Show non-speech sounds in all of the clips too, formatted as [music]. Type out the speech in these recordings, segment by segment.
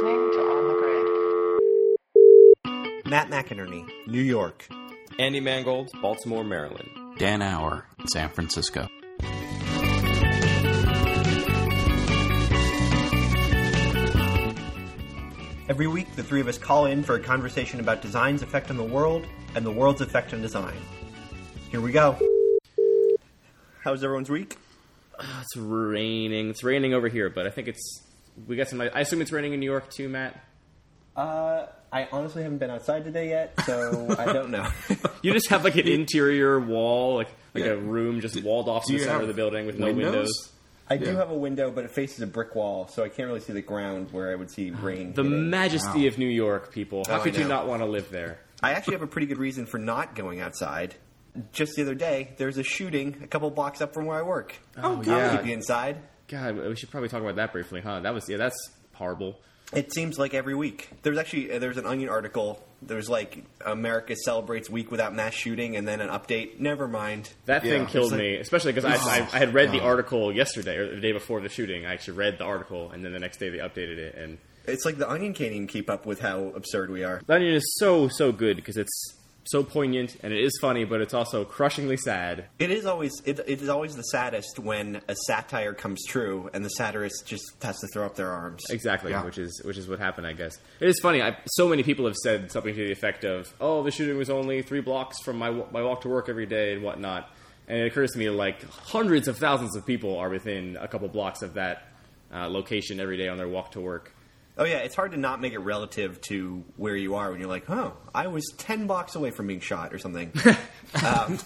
listening to On the Grid. Matt McInerney, New York. Andy Mangold, Baltimore, Maryland. Dan Hour, San Francisco. Every week, the three of us call in for a conversation about design's effect on the world and the world's effect on design. Here we go. How's everyone's week? Ah, it's raining. It's raining over here, but I think it's. We got some. I assume it's raining in New York too, Matt. Uh, I honestly haven't been outside today yet, so [laughs] I don't know. You just have like an [laughs] interior wall, like like a room just walled off to the center of the building with no windows? windows. I do have a window, but it faces a brick wall, so I can't really see the ground where I would see rain. The hitting. majesty of New York, people. How Oh, could you not want to live there? I actually have a pretty good reason for not going outside. Just the other day, there's a shooting a couple blocks up from where I work. Oh, I'll yeah. keep you inside. God, we should probably talk about that briefly, huh? That was yeah, that's horrible. It seems like every week. There's actually uh, there's an Onion article. There's like America celebrates week without mass shooting, and then an update. Never mind. That thing Yeah. killed It's like- me, especially because I, I, [sighs] I had read the article yesterday or the day before the shooting. I actually read the article, and then the next day they updated it. And It's like the Onion can't even keep up with how absurd we are. The Onion is so so good because it's so poignant and it is funny, but it's also crushingly sad. It is always it, it is always the saddest when a satire comes true, and the satirist just has to throw up their arms. Exactly, Yeah. which is which is what happened, I guess. It is funny. I, so many people have said something to the effect of, "Oh, the shooting was only three blocks from my my walk to work every day and whatnot." And it occurs to me like hundreds of thousands of people are within a couple blocks of that uh, location every day on their walk to work. Oh yeah, it's hard to not make it relative to where you are when you're like, "Oh, I was ten blocks away from being shot" or something. [laughs] um,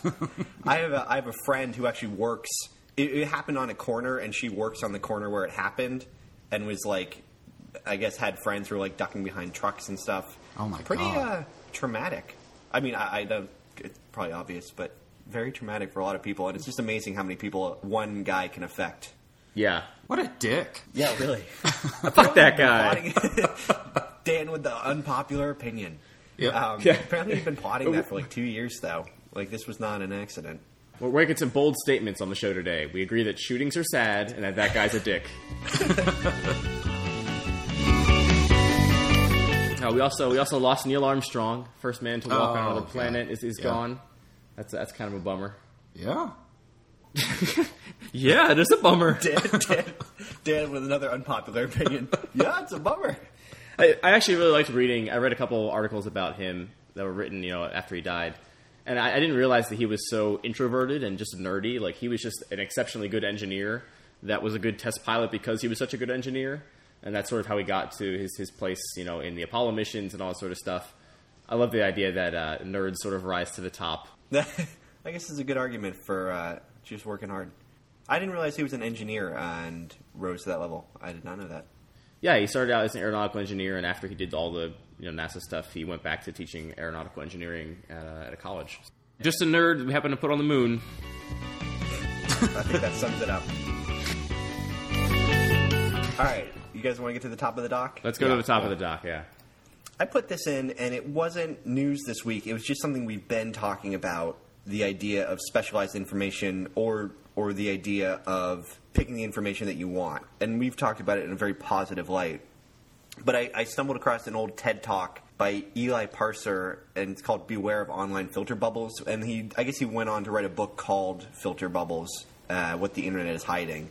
I have a I have a friend who actually works. It, it happened on a corner, and she works on the corner where it happened, and was like, I guess had friends who were like ducking behind trucks and stuff. Oh, my Pretty God. uh, traumatic. I mean, I, I don't. It's probably obvious, but very traumatic for a lot of people, and it's just amazing how many people one guy can affect. Yeah, What a dick. Yeah, really. [laughs] [laughs] fuck that guy. [laughs] Dan with the unpopular opinion. Yeah. Um, Yeah. Apparently, you've been plotting that for like two years, though. Like this was not an accident. We're making some bold statements on the show today. We agree that shootings are sad and that that guy's a dick. Uh, we also we also lost Neil Armstrong, first man to walk on Oh, another planet, yeah. is, is Yeah. gone. That's that's kind of a bummer. Yeah. Yeah, it is a bummer. [laughs] Dan, Dan, Dan with another unpopular opinion. [laughs] Yeah, it's a bummer. I, I actually really liked reading. I read a couple articles about him that were written, you know, after he died, and I, I didn't realize that he was so introverted and just nerdy. Like he was just an exceptionally good engineer that was a good test pilot because he was such a good engineer, and that's sort of how he got to his his place, you know, in the Apollo missions and all that sort of stuff. I love the idea that uh, nerds sort of rise to the top. [laughs] I guess it's a good argument for uh, just working hard. I didn't realize he was an engineer and rose to that level. I did not know that. Yeah, he started out as an aeronautical engineer, and after he did all the you know NASA stuff, he went back to teaching aeronautical engineering at, uh, at a college. Just a nerd we happened to put on the moon. I think that sums it up. All right, you guys want to get to the top of the dock? Let's go Yeah, to the top yeah. of the dock. Yeah. I put this in, and it wasn't news this week. It was just something we've been talking about: the idea of specialized information, or or the idea of picking the information that you want. And we've talked about it in a very positive light. But I, I stumbled across an old TED talk by Eli Pariser, and it's called "Beware of Online Filter Bubbles." And he, I guess, he went on to write a book called "Filter Bubbles: uh, What the Internet is Hiding."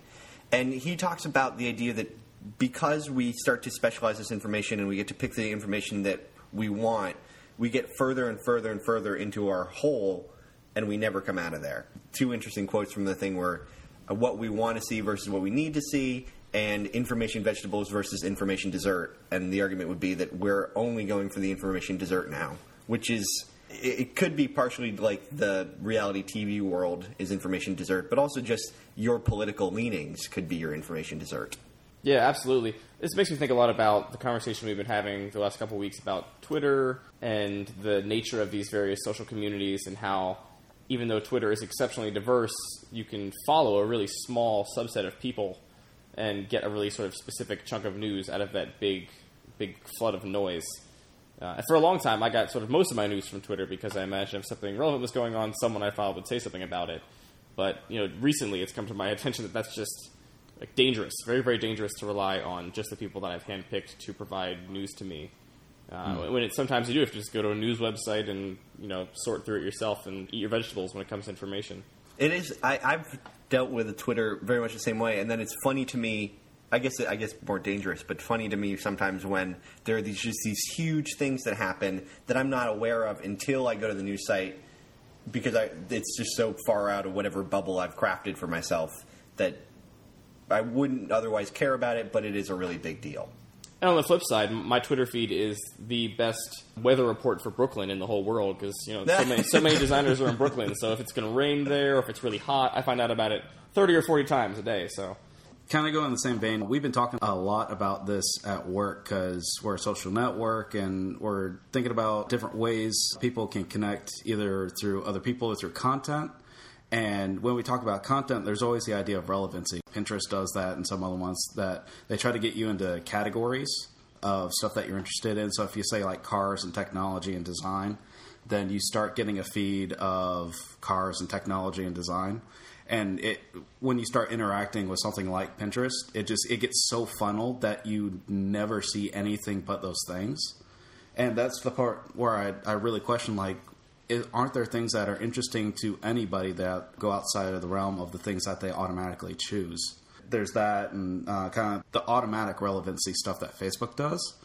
And he talks about the idea that because we start to specialize this information and we get to pick the information that we want, we get further and further and further into our hole, and we never come out of there. Two interesting quotes from the thing were uh, what we want to see versus what we need to see, and information vegetables versus information dessert. And the argument would be that we're only going for the information dessert now, which is it could be partially like the reality TV world is information dessert, but also just your political leanings could be your information dessert. Yeah, absolutely. This makes me think a lot about the conversation we've been having the last couple weeks about Twitter and the nature of these various social communities and how, even though Twitter is exceptionally diverse, you can follow a really small subset of people and get a really sort of specific chunk of news out of that big, big flood of noise. Uh, for a long time, I got sort of most of my news from Twitter because I imagined if something relevant was going on, someone I followed would say something about it. But you know, recently it's come to my [laughs] attention that that's just like dangerous, very very dangerous to rely on just the people that I've handpicked to provide news to me. Uh, When it sometimes you do have to just go to a news website and you know sort through it yourself and eat your vegetables when it comes to information. It is. I, I've dealt with Twitter very much the same way, and then it's funny to me. I guess I guess more dangerous, but funny to me sometimes when there are these just these huge things that happen that I'm not aware of until I go to the news site because I it's just so far out of whatever bubble I've crafted for myself that I wouldn't otherwise care about it, but it is a really big deal. And on the flip side, my Twitter feed is the best weather report for Brooklyn in the whole world because you know so many so many [laughs] designers are in Brooklyn. So if it's going to rain there or if it's really hot, I find out about it thirty or forty times a day. So kind of go in the same vein. We've been talking a lot about this at work because we're a social network and we're thinking about different ways people can connect either through other people or through content. And when we talk about content, there's always the idea of relevancy. Pinterest does that, and some other ones that they try to get you into categories of stuff that you're interested in. So if you say like cars and technology and design, then you start getting a feed of cars and technology and design and it when you start interacting with something like Pinterest, it just it gets so funneled that you never see anything but those things. And that's the part where I, I really question like aren't there things that are interesting to anybody that go outside of the realm of the things that they automatically choose? There's that and uh, kind of the automatic relevancy stuff that Facebook does.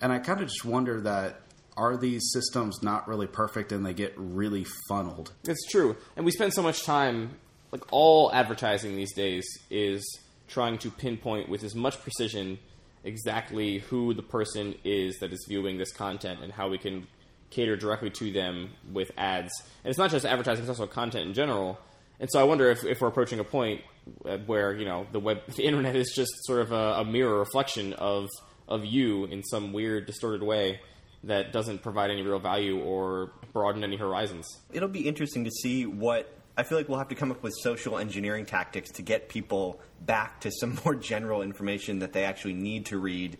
And I kind of just wonder that are these systems not really perfect and they get really funneled? it's true, and we spend so much time. Like all advertising these days is trying to pinpoint with as much precision exactly who the person is that is viewing this content and how we can cater directly to them with ads. And it's not just advertising; it's also content in general. And so I wonder if, if we're approaching a point uh, where you know the web, [laughs] the internet is just sort of a, a mirror reflection of of you in some weird, distorted way that doesn't provide any real value or broaden any horizons. It'll be interesting to see what I feel like we'll have to come up with social engineering tactics to get people back to some [laughs] more general information that they actually need to read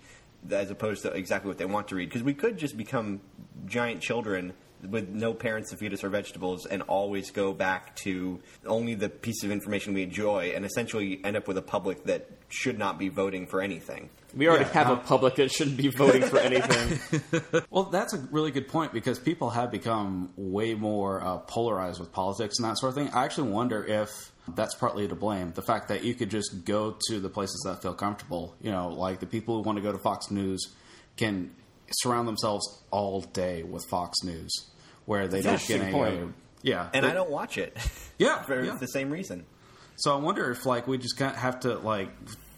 as opposed to exactly what they want to read. Because we could just become giant children with no parents to feed us our vegetables and always go back to only the piece of information we enjoy and essentially end up with a public that should not be voting for anything. We already Yeah, have a public that shouldn't be voting for anything. [laughs] Well, that's a really good point because people have become way more uh, polarized with politics and that sort of thing. I actually wonder if that's partly to blame. The fact that you could just go to the places that feel comfortable. You know, like the people who want to go to Fox News can surround themselves all day with Fox News, where they don't get any point. other. Yeah, And they- I don't watch it [laughs] Yeah, for yeah. the same reason. So I wonder if like we just kind of have to like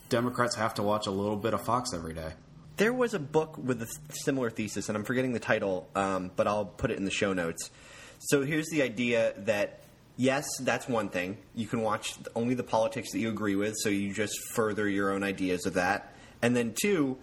Democrats have to watch a little bit of Fox every day. There was a book with a similar thesis, and I'm forgetting the title, um, but I'll put it in the show notes. So here's the idea that yes, that's one thing. You can watch only the politics that you agree with, so you just further your own ideas of that. And then two,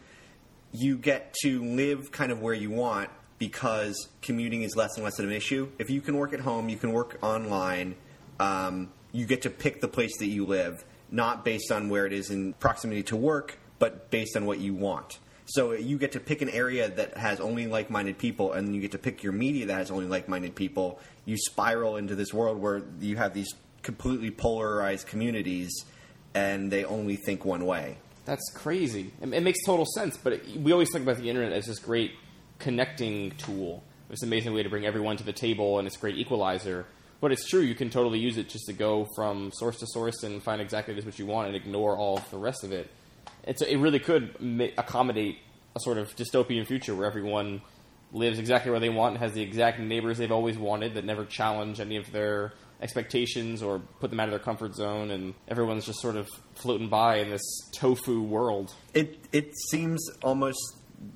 you get to live kind of where you want because commuting is less and less of an issue. If you can work at home, you can work online. Um, you get to pick the place that you live, not based on where it is in proximity to work, but based on what you want. So you get to pick an area that has only like-minded people, and you get to pick your media that has only like-minded people. You spiral into this world where you have these completely polarized communities, and they only think one way. That's crazy. It, it makes total sense, but it, we always think about the internet as this great connecting tool. An amazing way to bring everyone to the table, and it's a great equalizer. But it's true, you can totally use it just to go from source to source and find exactly what you want and ignore all of the rest of it. It's, it really could ma- accommodate a sort of dystopian future where everyone lives exactly where they want and has the exact neighbors they've always wanted that never challenge any of their expectations or put them out of their comfort zone, and everyone's just sort of floating by in this tofu world. It it seems almost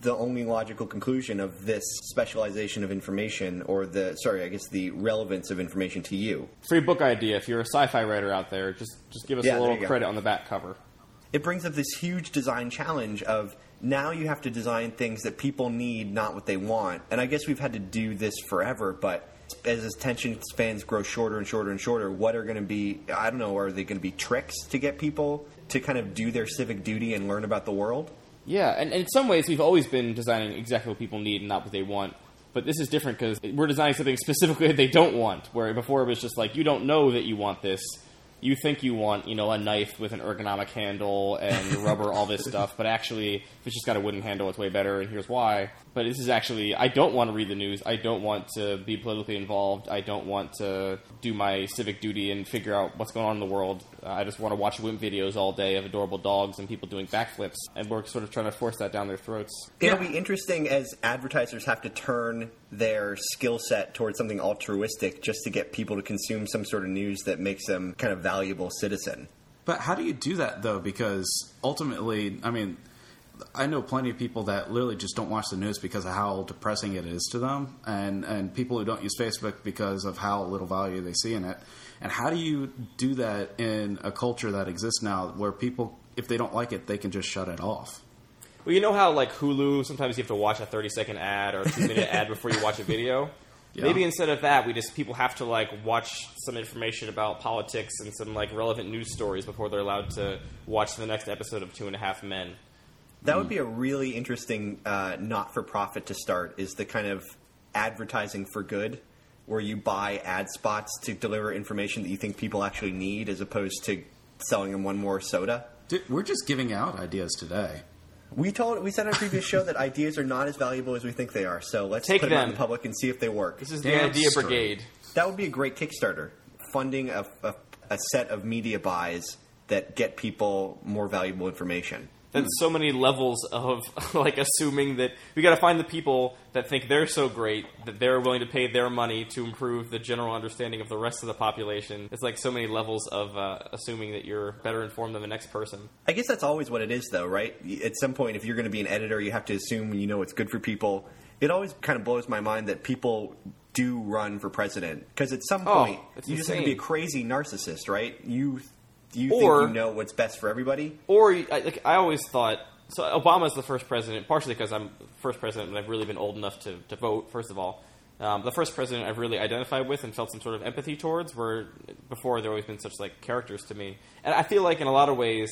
the only logical conclusion of this specialization of information, or the sorry, I guess the relevance of information to you. Free book idea. If you're a sci-fi writer out there, just just give us Yeah, a little credit on the back cover. It brings up this huge design challenge of now you have to design things that people need, not what they want. And I guess we've had to do this forever, but as attention spans grow shorter and shorter and shorter, what are going to be, I don't know, are they going to be tricks to get people to kind of do their civic duty and learn about the world? Yeah, and, and in some ways, we've always been designing exactly what people need and not what they want. But this is different because we're designing something specifically [laughs] that they don't want. Where before it was just like, you don't know that you want this, you think you want, you know, a knife with an ergonomic handle and rubber, all this [laughs] stuff, but actually, if it's just got a wooden handle, it's way better, and here's why. But this is actually, I don't want to read the news. I don't want to be politically involved. I don't want to do my civic duty and figure out what's going on in the world. Uh, I just want to watch wimp videos all day of adorable dogs and people doing backflips, and we're sort of trying to force that down their throats. It'll be interesting as advertisers have to turn their skill set towards something altruistic just to get people to consume some sort of news that makes them kind of valuable citizen. But how do you do that though? Because ultimately, I mean, I know plenty of people that literally just don't watch the news because of how depressing it is to them, and and people who don't use Facebook because of how little value they see in it. And how do you do that in a culture that exists now, where people, if they don't like it, they can just shut it off? Well, you know how like Hulu, sometimes you have to watch a thirty second ad or a two minute [laughs] ad before you watch a video. Yeah. Maybe instead of that, we just people have to like watch some information about politics and some like relevant news stories before they're allowed to watch the next episode of Two and a Half Men. That would be a really interesting uh, not for profit to start. Is the kind of advertising for good, where you buy ad spots to deliver information that you think people actually need, as opposed to selling them one more soda. Dude, we're just giving out ideas today. We told we said on a previous show that ideas are not as valuable as we think they are. So let's Take put them out them. in public and see if they work. This is the Damn Idea straight. Brigade. That would be a great Kickstarter, funding a, a, a set of media buys that get people more valuable information. That's so many levels of [laughs] like assuming that we got to find the people that think they're so great that they're willing to pay their money to improve the general understanding of the rest of the population. It's like so many levels of uh, assuming that you're better informed than the next person. I guess that's always what it is, though, right? At some point, if you're going to be an editor, you have to assume you know what's good for people. It always kind of blows my mind that people do run for president because at some Oh, point it's you just have to be a crazy narcissist, right? You you Or- think you know what's best for everybody. Or I- like I always thought. So Obama's the first president, partially because I'm first president and I've really been old enough to, to vote. First of all, um, the first president I've really identified with and felt some sort of empathy towards. Where before there always been such like characters to me, and I feel like in a lot of ways,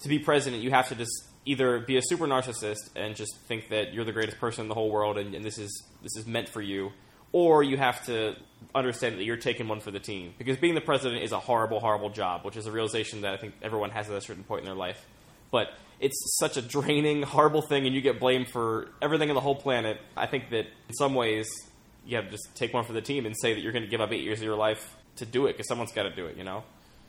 to be president, you have to just either be a super narcissist and just think that you're the greatest person in the whole world and, and this is this is meant for you, or you have to understand that you're taking one for the team. Because being the president is a horrible, horrible job, which is a realization that I think everyone has at a certain point in their life. But it's such a draining, [laughs] horrible thing, and you get blamed for everything on the whole planet. I think that in some ways, you have to just take one for the team and say that you're going to give up eight years of your life to do it because someone's got to do it, you know?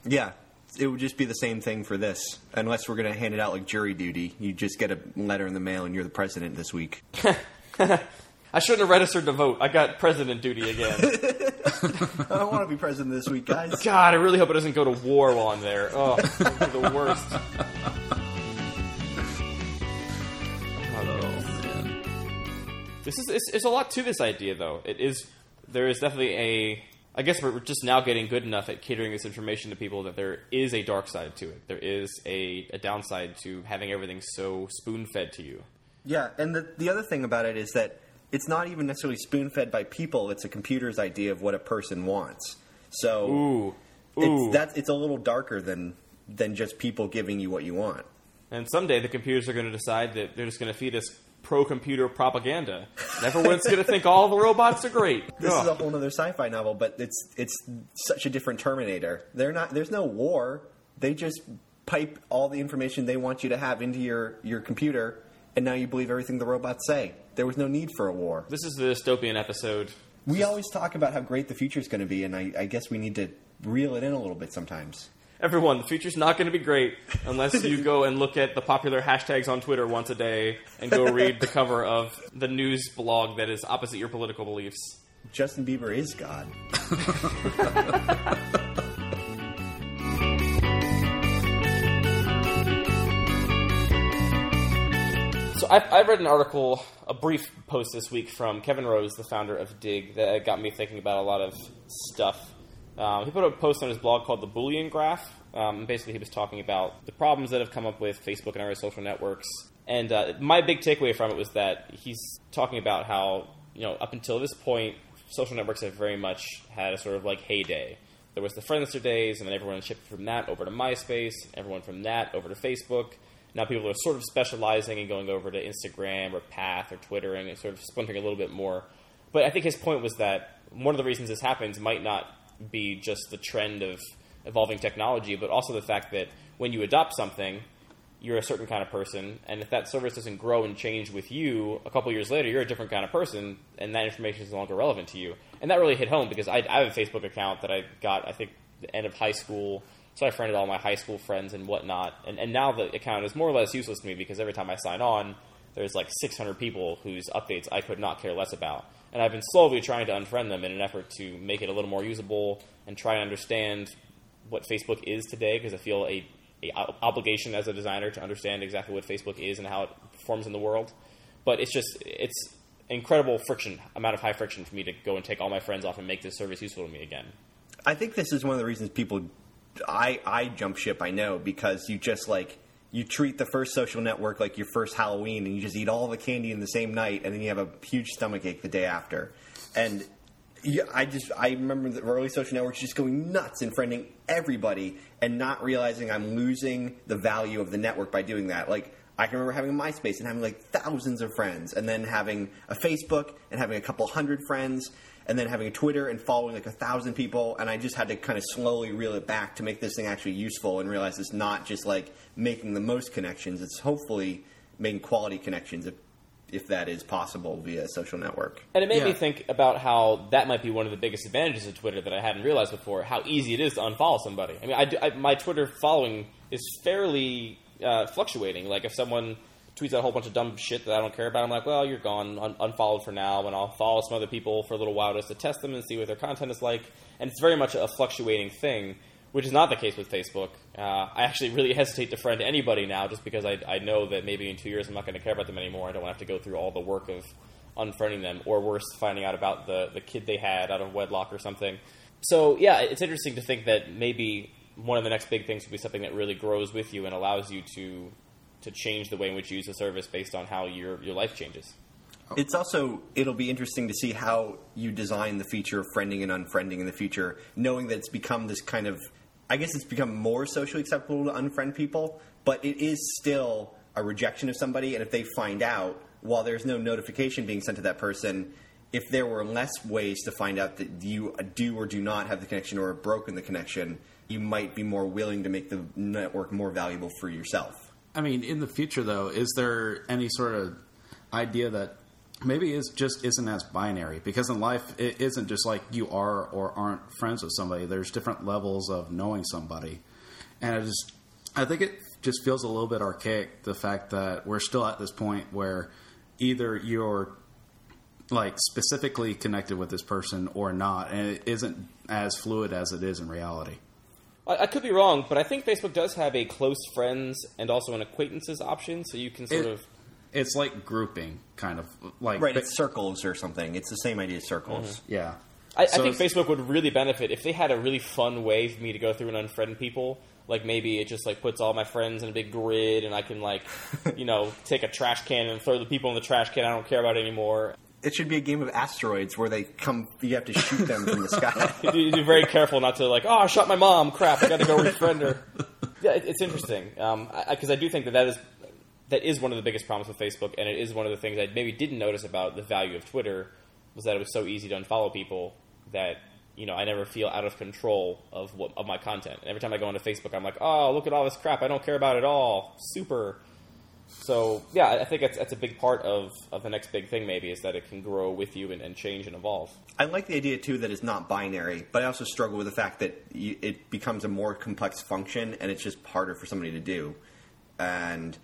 Yeah, it would just be the same thing for this, unless we're going to hand it out like jury duty. You just get a letter in the mail, and you're the president this week. [laughs] I shouldn't have registered to vote. I got president duty again. [laughs] I don't want to be president this week, guys. God, I really hope it doesn't go to war while I'm there. Oh, it's gonna be the worst. Oh, this is it's, it's a lot to this idea, though. It is there is definitely a. I guess we're just now getting good enough at catering this information to people that there is a dark side to it. There is a, a downside to having everything so spoon fed to you. Yeah, and the the other thing about it is that it's not even necessarily spoon fed by people. It's a computer's idea of what a person wants. So Ooh, ooh. it's that's it's a little darker than than just people giving you what you want. And someday the computers are going to decide that they're just going to feed us pro-computer propaganda. And everyone's going to think all the robots are great. [laughs] This Ugh. is a whole other sci-fi novel, but it's it's such a different Terminator. They're not. There's no war. They just pipe all the information they want you to have into your your computer, and now you believe everything the robots say. There was no need for a war. This is the dystopian episode. We always talk about how great the future is going to be, and I, I guess we need to reel it in a little bit sometimes. Everyone, the future's not going to be great unless you go and look at the popular hashtags on Twitter once a day and go read the cover of the news blog that is opposite your political beliefs. Justin Bieber is God. [laughs] So I, I read an article, a brief post this week from Kevin Rose, the founder of Digg, that got me thinking about a lot of stuff. Um, he put a post on his blog called the Boolean Graph. Um, basically, he was talking about the problems that have come up with Facebook and other social networks. And uh, my big takeaway from it was that he's talking about how, you know, up until this point, social networks have very much had a sort of like heyday. There was the Friendster days, and then everyone shifted from that over to MySpace, everyone from that over to Facebook. Now people are sort of specializing and going over to Instagram or Path or Twittering and sort of splintering a little bit more. But I think his point was that one of the reasons this happens might not be just the trend of evolving technology, but also the fact that when you adopt something, you're a certain kind of person, and if that service doesn't grow and change with you, a couple years later, you're a different kind of person, and that information is no longer relevant to you. And that really hit home because I, I have a Facebook account that I got, I think, the end of high school. So I friended all my high school friends and whatnot, and, and now the account is more or less useless to me because every time I sign on, there's like 600 people whose updates I could not care less about. And I've been slowly trying to unfriend them in an effort to make it a little more usable and try and understand what Facebook is today because I feel a, a obligation as a designer to understand exactly what Facebook is and how it performs in the world. But it's just it's incredible friction amount of high friction for me to go and take all my friends off and make this service useful to me again. I think this is one of the reasons people I I jump ship. I know because you just like you treat the first social network like your first Halloween, and you just eat all the candy in the same night, and then you have a huge stomach ache the day after. And yeah, I just I remember the early social networks just going nuts and friending everybody, and not realizing I'm losing the value of the network by doing that. Like I can remember having MySpace and having like thousands of friends, and then having a Facebook and having a couple hundred friends, and then having a Twitter and following like a thousand people, and I just had to kind of slowly reel it back to make this thing actually useful and realize it's not just like making the most connections; it's hopefully making quality connections if if that is possible via a social network. And it made me think about how that might be one of the biggest advantages of Twitter that I hadn't realized before. How easy it is to unfollow somebody. I mean, I, do- I, my Twitter following is fairly uh, fluctuating. Like if someone tweets out a whole bunch of dumb shit that I don't care about, I'm like, well, you're gone, un- unfollowed for now, and I'll follow some other people for a little while just to test them and see what their content is like. And it's very much a fluctuating thing. Which is not the case with Facebook. Uh, I actually really [laughs] hesitate to friend anybody now, just because I, I know that maybe in two years I'm not going to care about them anymore. I don't want to have to go through all the work of unfriending them, or worse, finding out about the, the kid they had out of wedlock or something. So yeah, it's interesting to think that maybe one of the next big things will be something that really grows with you and allows you to to change the way in which you use the service based on how your your life changes. Oh. It's also it'll be interesting to see how you design the feature of friending and unfriending in the future, knowing that it's become this kind of I guess it's become more socially acceptable to unfriend people, but it is still a rejection of somebody and if they find out while there's no notification being sent to that person, if there were less ways to find out that you do or do not have the connection or have broken the connection, you might be more willing to make the network more valuable for yourself. I mean, in the future, though, is there any sort of idea that maybe it just isn't as binary? Because in life, it isn't just like you are or aren't friends with somebody. There's different levels of knowing somebody, and I just, I think it just feels a little bit archaic. The fact that we're still at this point where either you're like specifically connected with this person or not, and it isn't as fluid as it is in reality. I, I could be wrong, but I think Facebook does have a close friends and also an acquaintances option, so you can sort It- of It's like grouping, kind of like Right, it's circles or something. It's the same idea as circles. Mm-hmm. yeah. I, So I think Facebook would really benefit if they had a really fun way for me to go through and unfriend people. Like maybe it just like puts all my friends in a big grid, and I can like, [laughs] you know, take a trash can and throw the people in the trash can I don't care about anymore. It should be a game of asteroids where they come. You have to shoot them from the sky. [laughs] You be very careful not to like, oh, I shot my mom. Crap, I got to go refriend her. Yeah, it, it's interesting because I, I, I do think that that is that is one of the biggest problems with Facebook, and it is one of the things I maybe didn't notice about the value of Twitter was that it was so easy to unfollow people that you know I never feel out of control of what of my content. And every time I go onto Facebook, I'm like, oh, look at all this crap I don't care about at all. Super. So yeah, I I think that's, that's a big part of, of the next big thing. Maybe is that it can grow with you and, and change and evolve. I like the idea too that it's not binary, but I also struggle with the fact that you, it becomes a more complex function and it's just harder for somebody to do. And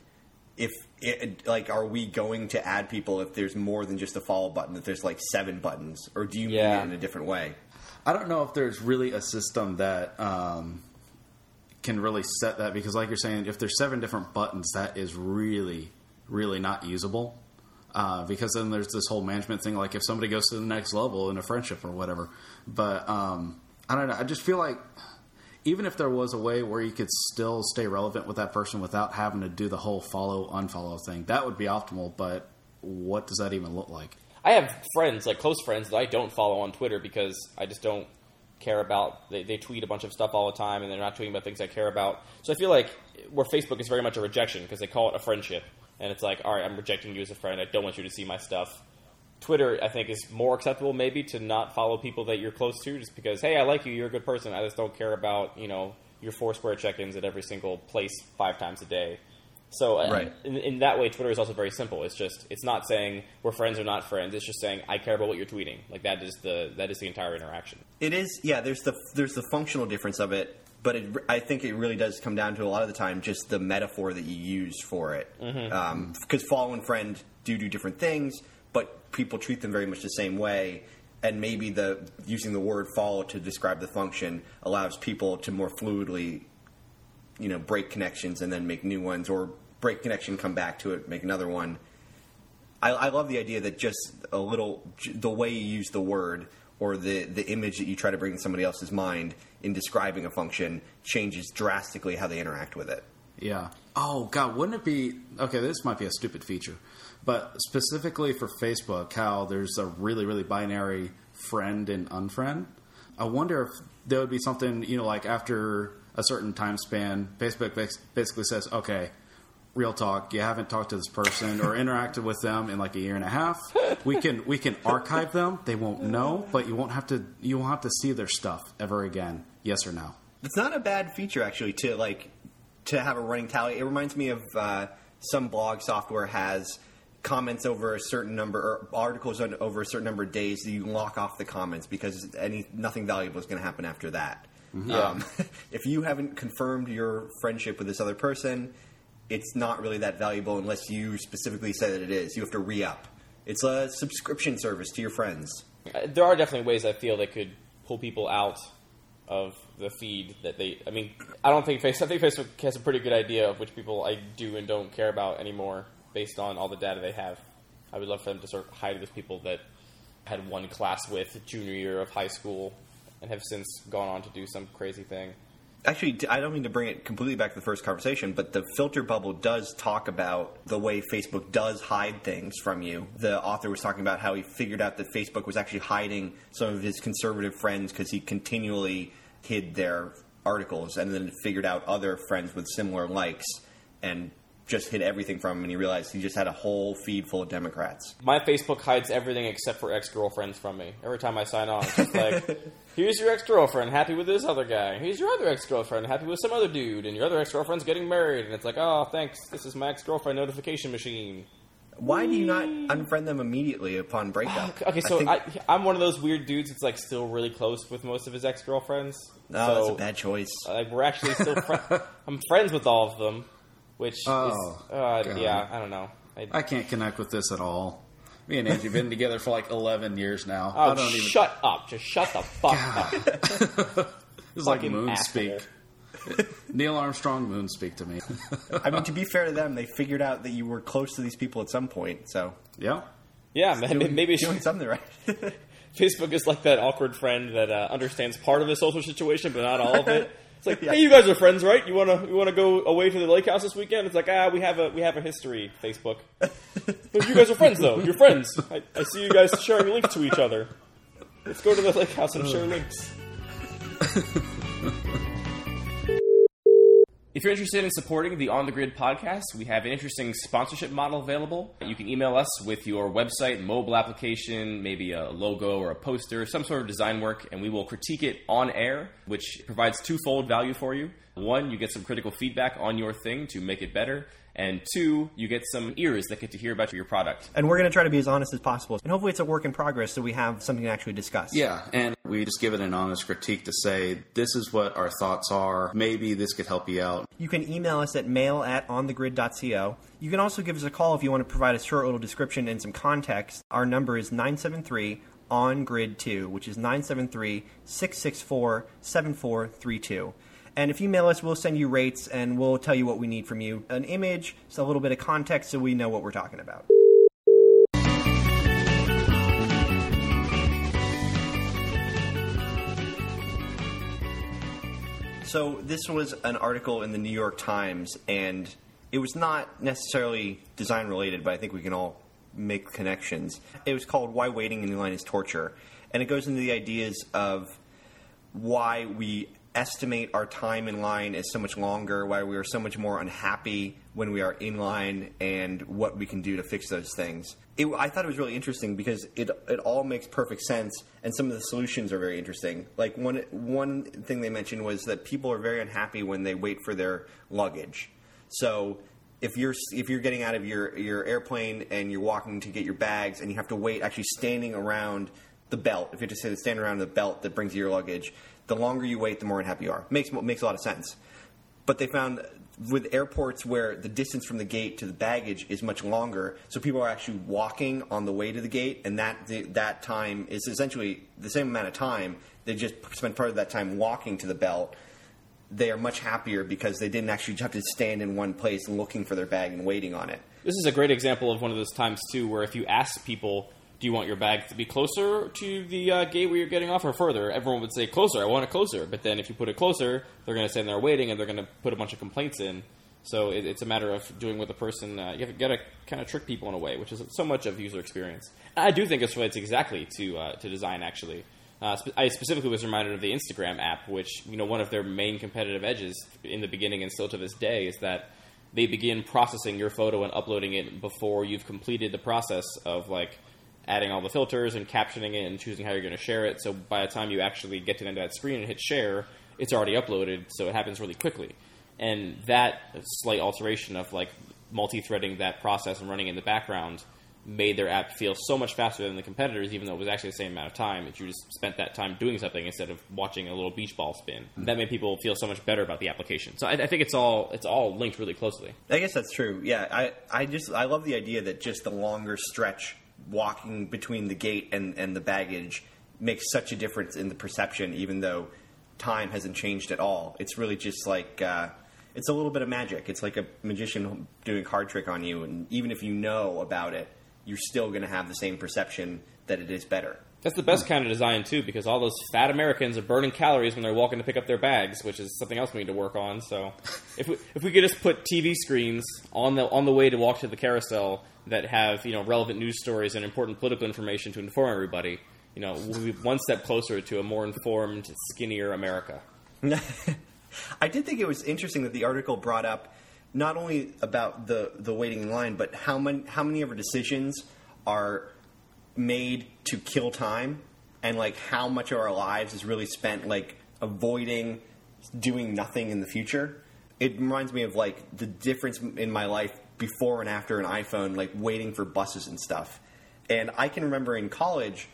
if it, like, are we going to add people if there's more than just a follow button? If there's like seven buttons, or do you Yeah. mean it in a different way? I don't know if there's really a system that um, can really set that because, like you're saying, if there's seven different buttons, that is really, really not usable. Uh, because then there's this whole management thing. Like if somebody goes to the next level in a friendship or whatever, but um, I don't know. I just feel like even if there was a way where you could still stay relevant with that person without having to do the whole follow unfollow thing, that would be optimal. But what does that even look like? I have friends, like close friends, that I don't follow on Twitter because I just don't care about. They, they tweet a bunch of stuff all the time, and they're not tweeting about things I care about. So I feel like where Facebook is very much a rejection because they call it a friendship, and it's like, all right, I'm rejecting you as a friend. I don't want you to see my stuff. Twitter, I think, is more acceptable maybe to not follow people that you're close to, just because hey, I like you, you're a good person. I just don't care about you know your Foursquare check-ins at every single place five times a day. So uh, Right. in, in that way, Twitter is also very simple. It's just it's not saying we're friends or not friends. It's just saying I care about what you're tweeting. Like that is the that is the entire interaction. It is, yeah. There's the there's the functional difference of it, but it, I think it really does come down to a lot of the time just the metaphor that you use for it. Because follow and friend do do different things, but people treat them very much the same way. And maybe the using the word follow to describe the function allows people to more fluidly, you know, break connections and then make new ones, or break connection, come back to it, make another one. I, I love the idea that just a little, the way you use the word or the, the image that you try to bring in somebody else's mind in describing a function changes drastically how they interact with it. Yeah. Oh God, wouldn't it be okay? This might be a stupid feature, but specifically for Facebook, how there's a really really binary friend and unfriend. I wonder if there would be something you know like after a certain time span, Facebook basically says, okay. Real talk. You haven't talked to this person or interacted with them in like a year and a half. We can we can archive them. They won't know, but you won't have to you won't have to see their stuff ever again. Yes or no? It's not a bad feature actually to like to have a running tally. It reminds me of uh, some blog software has comments over a certain number or articles over a certain number of days that you lock off the comments because any nothing valuable is going to happen after that. Um, [laughs] if you haven't confirmed your friendship with this other person, it's not really that valuable unless you specifically say that it is. You have to re up. It's a subscription service to your friends. Uh, There are definitely ways I feel that could pull people out of the feed that they. I mean, I don't think Facebook. I think Facebook has a pretty good idea of which people I do and don't care about anymore, based on all the data they have. I would love for them to sort of hide those people that had one class with junior year of high school and have since gone on to do some crazy thing. Actually, I don't mean to bring it completely back to the first conversation, but the filter bubble does talk about the way Facebook does hide things from you. The author was talking about how he figured out that Facebook was actually hiding some of his conservative friends because he continually hid their articles and then figured out other friends with similar likes and just hid everything from him and he realized he just had a whole feed full of Democrats. My Facebook hides everything except for ex girlfriends from me. Every time I sign on, it's just like, [laughs] here's your ex girlfriend, happy with this other guy. Here's your other ex girlfriend, happy with some other dude. And your other ex girlfriend's getting married. And it's like, oh, thanks, this is my ex girlfriend notification machine. Why do you not unfriend them immediately upon breakup? Oh, okay, I so I, I'm one of those weird dudes that's like still really close with most of his ex girlfriends. no, oh, so, that's a bad choice. Like, we're actually still [laughs] fri- I'm friends with all of them, which Oh, is, uh, yeah, I don't know. I, I can't connect with this at all. Me and Angie have been together for like 11 years now. oh, I don't even. shut up. Just shut the fuck up. [laughs] It's like fucking moon asshole. speak. Neil Armstrong moon speak to me. I mean, to be fair to them, they figured out that you were close to these people at some point, so yeah. Yeah, man, doing, maybe it's doing something right. [laughs] Facebook is like that awkward friend that uh, understands part of the social situation, but not all of it. [laughs] It's like, [laughs] Yeah. hey, you guys are friends, right? You wanna you wanna go away to the lake house this weekend? It's like, ah, we have a we have a history, Facebook. [laughs] but you guys are friends, though. You're friends. I, I see you guys sharing links to each other. Let's go to the lake house and share links. [laughs] If you're interested in supporting the On the Grid podcast, we have an interesting sponsorship model available. You can email us with your website, mobile application, maybe a logo or a poster, some sort of design work, and we will critique it on air, which provides twofold value for you. One, you get some critical feedback on your thing to make it better, and two, you get some ears that get to hear about your product. and we're going to try to be as honest as possible. And hopefully, it's a work in progress, so we have something to actually discuss. Yeah, and we just give it an honest critique to say this is what our thoughts are. Maybe this could help you out. You can email us at mail at onthegrid.co. You can also give us a call if you want to provide a short little description and some context. Our number is 973 on grid 2, which is 973 664 7432. And if you mail us, we'll send you rates and we'll tell you what we need from you an image, so a little bit of context so we know what we're talking about. So this was an article in the New York Times, and it was not necessarily design related, but I think we can all make connections. It was called "Why Waiting in Line Is Torture," and it goes into the ideas of why we estimate our time in line as so much longer, why we are so much more unhappy when we are in line, and what we can do to fix those things. It, I thought it was really interesting because it it all makes perfect sense, and some of the solutions are very interesting. Like one one thing they mentioned was that people are very unhappy when they wait for their luggage. So if you're if you're getting out of your your airplane and you're walking to get your bags and you have to wait actually standing around the belt if you to stand around the belt that brings you your luggage the longer you wait the more unhappy you are. Makes makes a lot of sense. But they found with airports where the distance from the gate to the baggage is much longer so people are actually walking on the way to the gate and that that time is essentially the same amount of time they just spend part of that time walking to the belt. They are much happier because they didn't actually have to stand in one place looking for their bag and waiting on it. This is a great example of one of those times too, where if you ask people, "Do you want your bag to be closer to the uh, gate where you're getting off, or further?" Everyone would say closer. I want it closer. But then if you put it closer, they're going to stand there waiting, and they're going to put a bunch of complaints in. So it, it's a matter of doing what the person. Uh, you got to kind of trick people in a way, which is so much of user experience. I do think this relates exactly to uh, to design actually. Uh, I specifically was reminded of the Instagram app, which you know one of their main competitive edges in the beginning and still to this day is that they begin processing your photo and uploading it before you've completed the process of like adding all the filters and captioning it and choosing how you're going to share it. So by the time you actually get to the end of that screen and hit share, it's already uploaded, so it happens really quickly. And that slight alteration of like multi-threading that process and running in the background made their app feel so much faster than the competitors, even though it was actually the same amount of time. That you just spent that time doing something instead of watching a little beach ball spin. Hmm. That made people feel so much better about the application. So I, I think it's all it's all linked really closely. I guess that's true. Yeah, I, I just I love the idea that just the longer stretch walking between the gate and, and the baggage makes such a difference in the perception, even though time hasn't changed at all. It's really just like uh, it's a little bit of magic. It's like a magician doing a card trick on you, and even if you know about it, you're still going to have the same perception that it is better. That's the best kind of design too, because all those fat Americans are burning calories when they're walking to pick up their bags, which is something else we need to work on. So, [laughs] if we if we could just put TV screens on the on the way to walk to the carousel that have you know relevant news stories and important political information to inform everybody, you know, we'll be one step closer to a more informed, skinnier America. [laughs] I did think it was interesting that the article brought up not only about the the waiting in line, but how many how many of our decisions are made to kill time, and like how much of our lives is really spent like avoiding doing nothing in the future. It reminds me of like the difference in my life before and after an iPhone, like waiting for buses and stuff. And I can remember in college,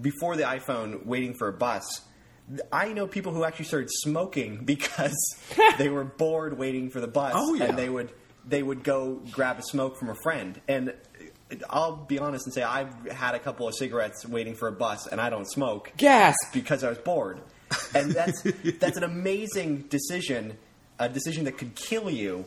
before the iPhone, waiting for a bus I know people who actually started smoking [laughs] because [laughs] they were bored waiting for the bus, Oh, yeah. and they would they would go grab a smoke from a friend. And I'll be honest and say I've had a couple of cigarettes waiting for a bus, and I don't smoke Gasp! because I was bored. And that's [laughs] that's an amazing decision, a decision that could kill you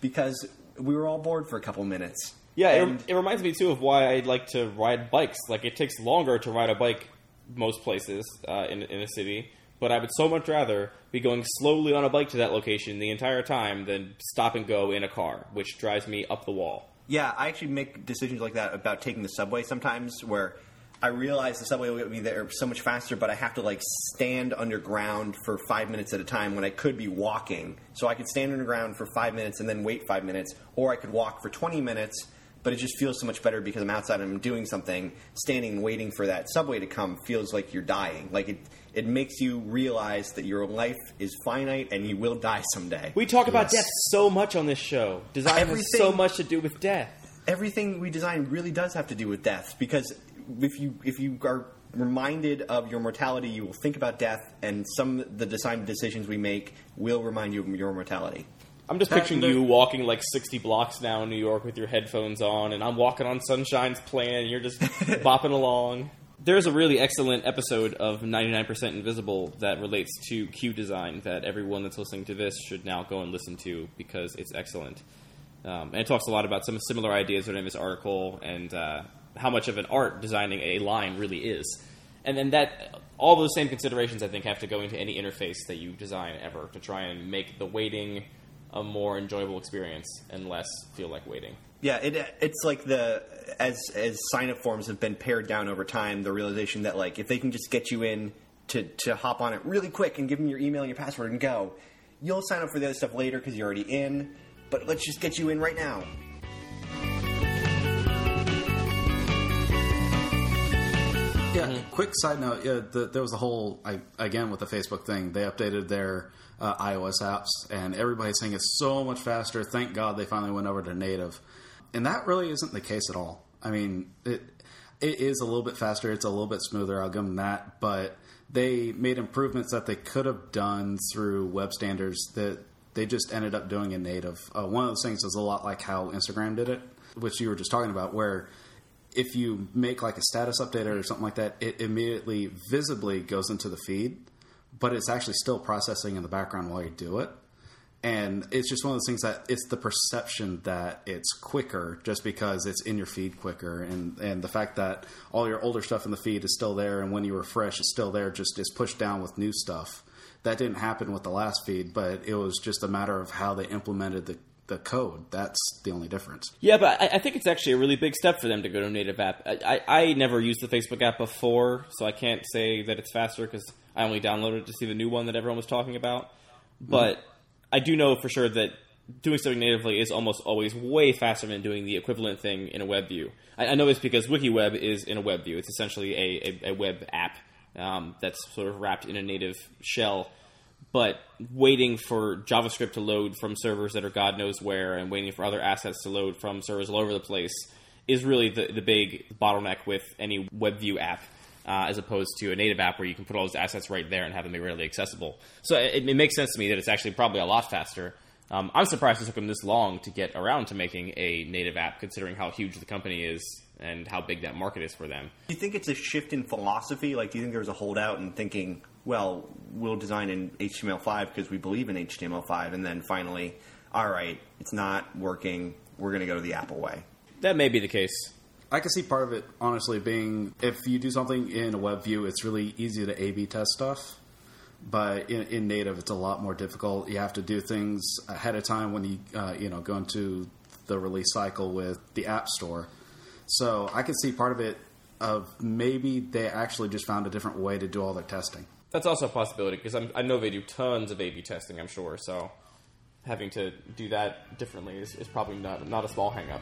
because we were all bored for a couple minutes. Yeah, and it, it reminds me too of why I like to ride bikes. Like it takes longer to ride a bike most places uh, in in a city, but I would so much rather be going slowly on a bike to that location the entire time than stop and go in a car, which drives me up the wall. Yeah, I actually make decisions like that about taking the subway sometimes where I realize the subway will get me there so much faster, but I have to like stand underground for five minutes at a time when I could be walking. So I could stand underground for five minutes and then wait five minutes, or I could walk for 20 minutes, but it just feels so much better because I'm outside and I'm doing something. Standing waiting for that subway to come feels like you're dying. Like it, it makes you realize that your life is finite and you will die someday. We talk about death so much on this show. Design has so much to do with death. everything we design really does have to do with death because if you if you are reminded of your mortality, you will think about death, and some of the design decisions we make will remind you of your mortality. I'm just picturing you walking like 60 blocks now in New York with your headphones on, and I'm walking on Sunshine's plan, and you're just [laughs] bopping along. There's a really excellent episode of 99% Invisible that relates to queue design that everyone that's listening to this should now go and listen to because it's excellent. Um, and it talks a lot about some similar ideas that are in this article and uh, how much of an art designing a line really is. And then that, all those same considerations, I think, have to go into any interface that you design ever to try and make the waiting a more enjoyable experience and less feel like waiting. Yeah, it, it's like the as as sign up forms have been pared down over time. The realization that like if they can just get you in to, to hop on it really quick and give them your email and your password and go. You'll sign up for the other stuff later because you're already in, but let's just get you in right now. Yeah. Quick side note: yeah, the, there was a whole I, again with the Facebook thing. They updated their uh, iOS apps, and everybody's saying it's so much faster. Thank God they finally went over to native, and that really isn't the case at all. I mean, it it is a little bit faster. It's a little bit smoother. I'll give them that, but they made improvements that they could have done through web standards that they just ended up doing in native. Uh, one of those things is a lot like how Instagram did it, which you were just talking about, where if you make like a status update or something like that, it immediately visibly goes into the feed, but it's actually still processing in the background while you do it. And it's just one of those things that it's the perception that it's quicker just because it's in your feed quicker. And, and the fact that all your older stuff in the feed is still there, and when you refresh, it's still there, just is pushed down with new stuff. That didn't happen with the last feed, but it was just a matter of how they implemented the the code. That's the only difference. Yeah, but I, I, think it's actually a really big step for them to go to a native app. I, I, I never used the Facebook app before, so I can't say that it's faster because I only downloaded it to see the new one that everyone was talking about. But mm-hmm. I do know for sure that doing something natively is almost always way faster than doing the equivalent thing in a web view. I, I know this because WikiWeb is in a web view. It's essentially a, a, a web app um, that's sort of wrapped in a native shell but waiting for JavaScript to load from servers that are God knows where and waiting for other assets to load from servers all over the place is really the, the big bottleneck with any WebView app. Uh, as opposed to a native app where you can put all those assets right there and have them be readily accessible. So it, it makes sense to me that it's actually probably a lot faster. Um, I'm surprised it took them this long to get around to making a native app, considering how huge the company is and how big that market is for them. Do you think it's a shift in philosophy? Like, do you think there was a holdout in thinking, well, we'll design in HTML5 because we believe in HTML5, and then finally, all right, it's not working. We're going to go to the Apple way. That may be the case. I can see part of it, honestly, being if you do something in a web view, it's really easy to A/B test stuff. But in, in, native, it's a lot more difficult. You have to do things ahead of time when you uh, you know go into the release cycle with the App Store. So I can see part of it of maybe they actually just found a different way to do all their testing. That's also a possibility because I know they do tons of A/B testing. I'm sure so. Having to do that differently is, is probably not not a small hangup.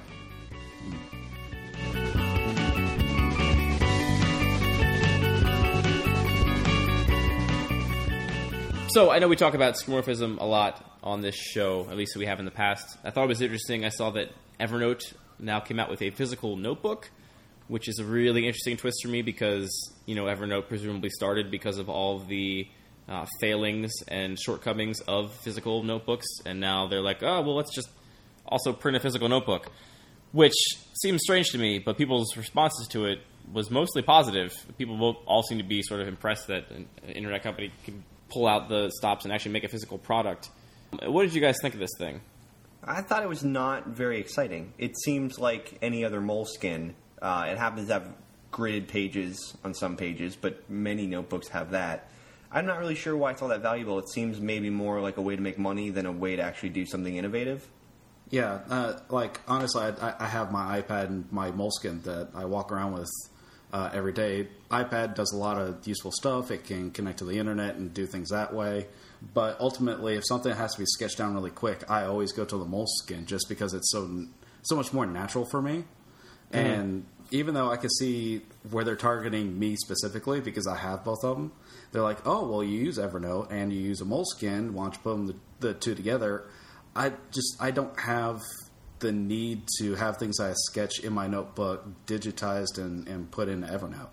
So I know we talk about skeuomorphism a lot on this show, at least we have in the past. I thought it was interesting. I saw that Evernote now came out with a physical notebook which is a really interesting twist for me because you know Evernote presumably started because of all of the uh, failings and shortcomings of physical notebooks, and now they're like, oh well, let's just also print a physical notebook, which seems strange to me. But people's responses to it was mostly positive. People all seem to be sort of impressed that an internet company can pull out the stops and actually make a physical product. What did you guys think of this thing? I thought it was not very exciting. It seems like any other Moleskine uh, it happens to have gridded pages on some pages, but many notebooks have that. I'm not really sure why it's all that valuable. It seems maybe more like a way to make money than a way to actually do something innovative. Yeah, uh, like honestly, I, I, have my iPad and my Moleskine that I walk around with uh, every day. iPad does a lot of useful stuff. It can connect to the internet and do things that way. But ultimately, if something has to be sketched down really quick, I always go to the Moleskine just because it's so so much more natural for me. Mm-hmm. And even though I can see where they're targeting me specifically because I have both of them, they're like, oh, well, you use Evernote and you use a Moleskine. Why don't you put them the, the two together? I just I don't have the need to have things I sketch in my notebook digitized and, and put in Evernote.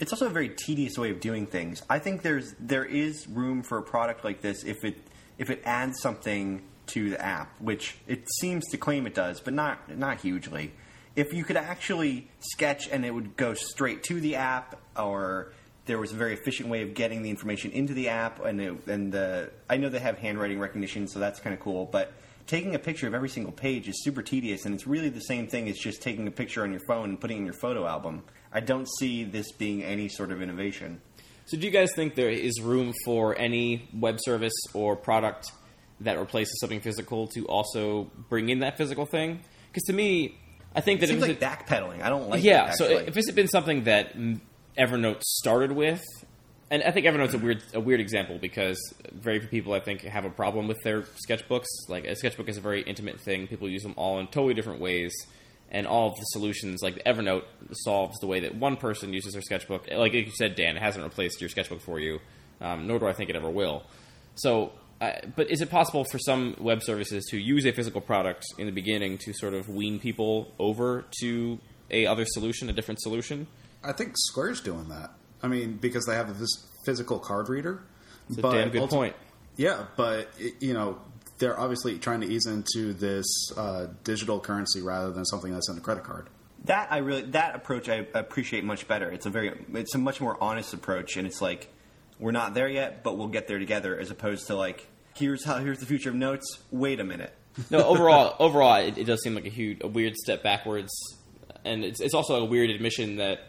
It's also a very tedious way of doing things. I think there's there is room for a product like this if it if it adds something to the app, which it seems to claim it does, but not not hugely if you could actually sketch and it would go straight to the app, or there was a very efficient way of getting the information into the app, and it, and the I know they have handwriting recognition, so that's kind of cool, but taking a picture of every single page is super tedious, and it's really the same thing as just taking a picture on your phone and putting in your photo album. I don't see this being any sort of innovation. So, do you guys think there is room for any web service or product that replaces something physical to also bring in that physical thing? Because to me, I think that it seems like backpedaling. I don't like. Yeah. It, so if this had been something that Evernote started with, and I think Evernote's a weird a weird example because very few people I think have a problem with their sketchbooks. Like a sketchbook is a very intimate thing. People use them all in totally different ways, and all of the solutions like Evernote solves the way that one person uses their sketchbook. Like you said, Dan, it hasn't replaced your sketchbook for you, um, nor do I think it ever will. So. Uh, but is it possible for some web services to use a physical product in the beginning to sort of wean people over to a other solution, a different solution? I think Square's doing that. I mean, because they have this physical card reader. It's a damn good ulti- point. Yeah, but it, you know, they're obviously trying to ease into this uh, digital currency rather than something that's in a credit card. That I really that approach I appreciate much better. It's a very it's a much more honest approach, and it's like we're not there yet, but we'll get there together, as opposed to like here's how here's the future of notes. Wait a minute. no, overall, [laughs] overall, it, it does seem like a huge, a weird step backwards, and it's it's also a weird admission that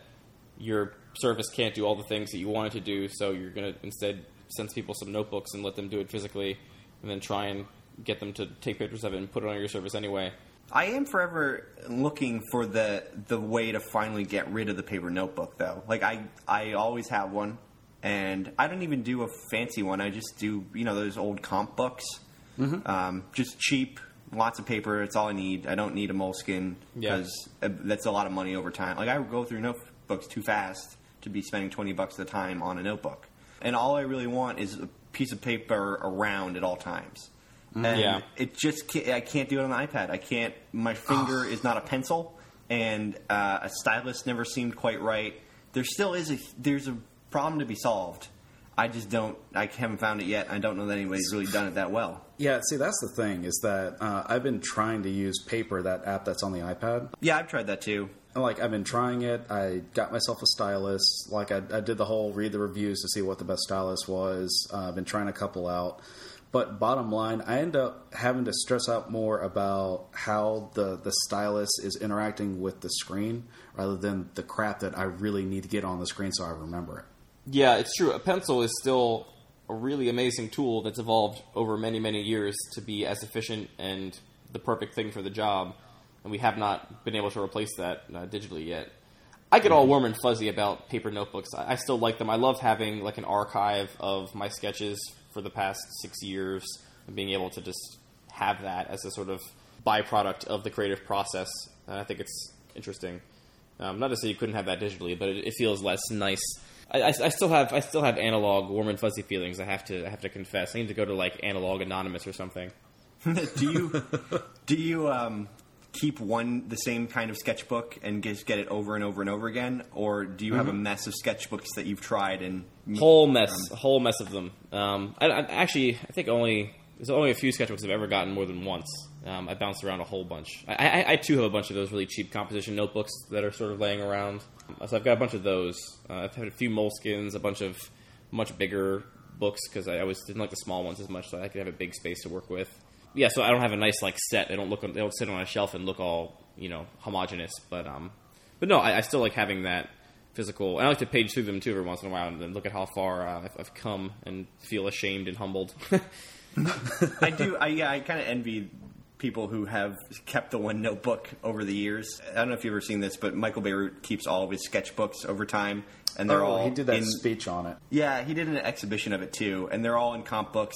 your service can't do all the things that you want it to do. So you're going to instead send people some notebooks and let them do it physically, and then try and get them to take pictures of it and put it on your service anyway. I am forever looking for the the way to finally get rid of the paper notebook, though. Like I I always have one, and I don't even do a fancy one. I just do you know those old comp books, um, just cheap, lots of paper. It's all I need. I don't need a moleskine Yeah. because that's a lot of money over time. Like I go through notebooks too fast to be spending twenty bucks at a time on a notebook, and all I really want is a piece of paper around at all times. And Yeah. it just can't, I can't do it on the iPad. I can't. My finger is not a pencil, and uh, a stylus never seemed quite right. There still is a there's a problem to be solved. I just don't. I haven't found it yet. I don't know that anybody's really done it that well. Yeah, see, that's the thing is that uh, I've been trying to use Paper, that app that's on the iPad. Yeah, I've tried that too. And, Like I've been trying it. I got myself a stylus. Like I, I did the whole read the reviews to see what the best stylus was. Uh, I've been trying a couple out. But bottom line, I end up having to stress out more about how the, the stylus is interacting with the screen rather than the crap that I really need to get on the screen so I remember it. Yeah, it's true. A pencil is still a really amazing tool that's evolved over many, many years to be as efficient and the perfect thing for the job, and we have not been able to replace that uh, digitally yet. I get all warm and fuzzy about paper notebooks. I, I still like them. I love having like an archive of my sketches for the past six years and being able to just have that as a sort of byproduct of the creative process. And I think it's interesting. Um, not to say you couldn't have that digitally, but it, it feels less nice. I, I, I still have I still have analog warm and fuzzy feelings. I have to I have to confess. I need to go to like Analog Anonymous or something. [laughs] do you [laughs] do you um, keep one the same kind of sketchbook and just get it over and over and over again, or do you have a mess of sketchbooks that you've tried and Whole mess, a whole mess of them. Um, I, I actually I think only there's only a few sketchbooks I've ever gotten more than once. Um, I bounced around a whole bunch. I, I, I too have a bunch of those really cheap composition notebooks that are sort of laying around. So I've got a bunch of those. Uh, I've had a few moleskines, a bunch of much bigger books because I always didn't like the small ones as much, so I could have a big space to work with. Yeah, so I don't have a nice like set. They don't look. They don't sit on a shelf and look all you know homogenous. But um, but no, I, I still like having that physical. I like to page through them too every once in a while and then look at how far uh, I've, I've come and feel ashamed and humbled. [laughs] I do. I yeah. I kind of envy people who have kept the one notebook over the years. I don't know if you've ever seen this, but Michael Bierut keeps all of his sketchbooks over time, and they're Oh, all he did that in, speech on it. Yeah, he did an exhibition of it too, and they're all in comp books.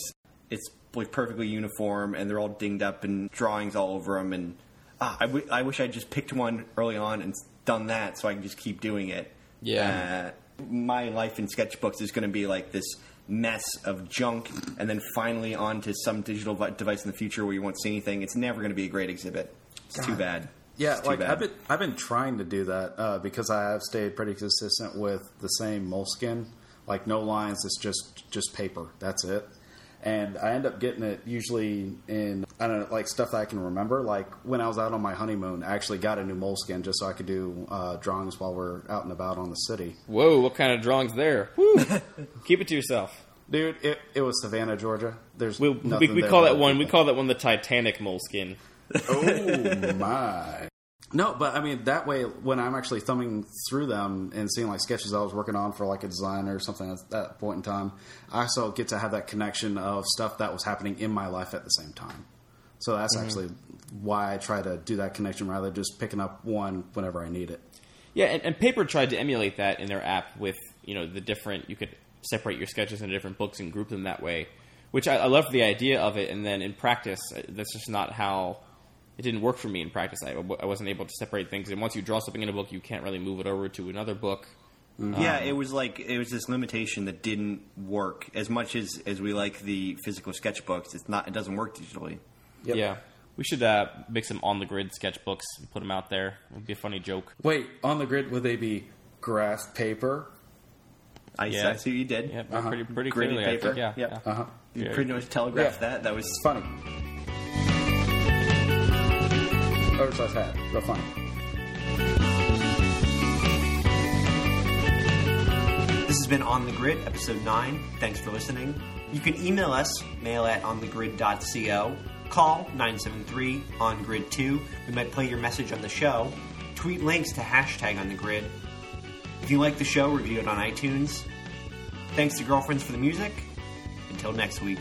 It's like perfectly uniform, and they're all dinged up and drawings all over them. And ah, I, w- I wish I'd just picked one early on and done that, so I can just keep doing it. Yeah. Uh, my life in sketchbooks is going to be like this mess of junk, and then finally onto some digital vi- device in the future where you won't see anything. It's never going to be a great exhibit. It's too bad. Yeah, It's too like bad. I've been I've been trying to do that uh, because I have stayed pretty consistent with the same moleskine, like no lines. It's just just paper. That's it. And I end up getting it usually in I don't know like stuff that I can remember. Like when I was out on my honeymoon, I actually got a new moleskine just so I could do uh, drawings while we're out and about on the city. Whoa, what kind of drawings there? [laughs] Keep it to yourself. Dude, it, it was Savannah, Georgia. There's We, we, we call that one. We call that one the Titanic moleskine. Oh [laughs] my. No, but I mean that way when I'm actually thumbing through them and seeing like sketches I was working on for like a designer or something at that point in time, I also get to have that connection of stuff that was happening in my life at the same time. So that's actually why I try to do that connection rather than just picking up one whenever I need it. Yeah, and, and Paper tried to emulate that in their app with you know the different. You could separate your sketches into different books and group them that way. Which I, I love the idea of it, and then in practice, uh, that's just not how it didn't work for me in practice. I, I wasn't able to separate things, and once you draw something in a book, you can't really move it over to another book. Yeah, it was like it was this limitation that didn't work as much as as we like the physical sketchbooks. It's not. It doesn't work digitally. Yep. Yeah, we should uh, make some on the grid sketchbooks and put them out there. It would be a funny joke. Wait, on the grid, would they be graph paper? I, Yeah. I see what you did. Yeah, Uh-huh. pretty pretty Graded clearly. I paper. think. Yeah, Yep. yeah. Uh huh. You Yeah. pretty much telegraphed Yeah. that. That was It's This has been On the Grid, episode 9. Thanks for listening. You can email us, mail at onthegrid.co, call 973 on grid 2. We might play your message on the show. Tweet links to hashtag on the grid. If you like the show, review it on iTunes. Thanks to Girlfriends for the music. Until next week.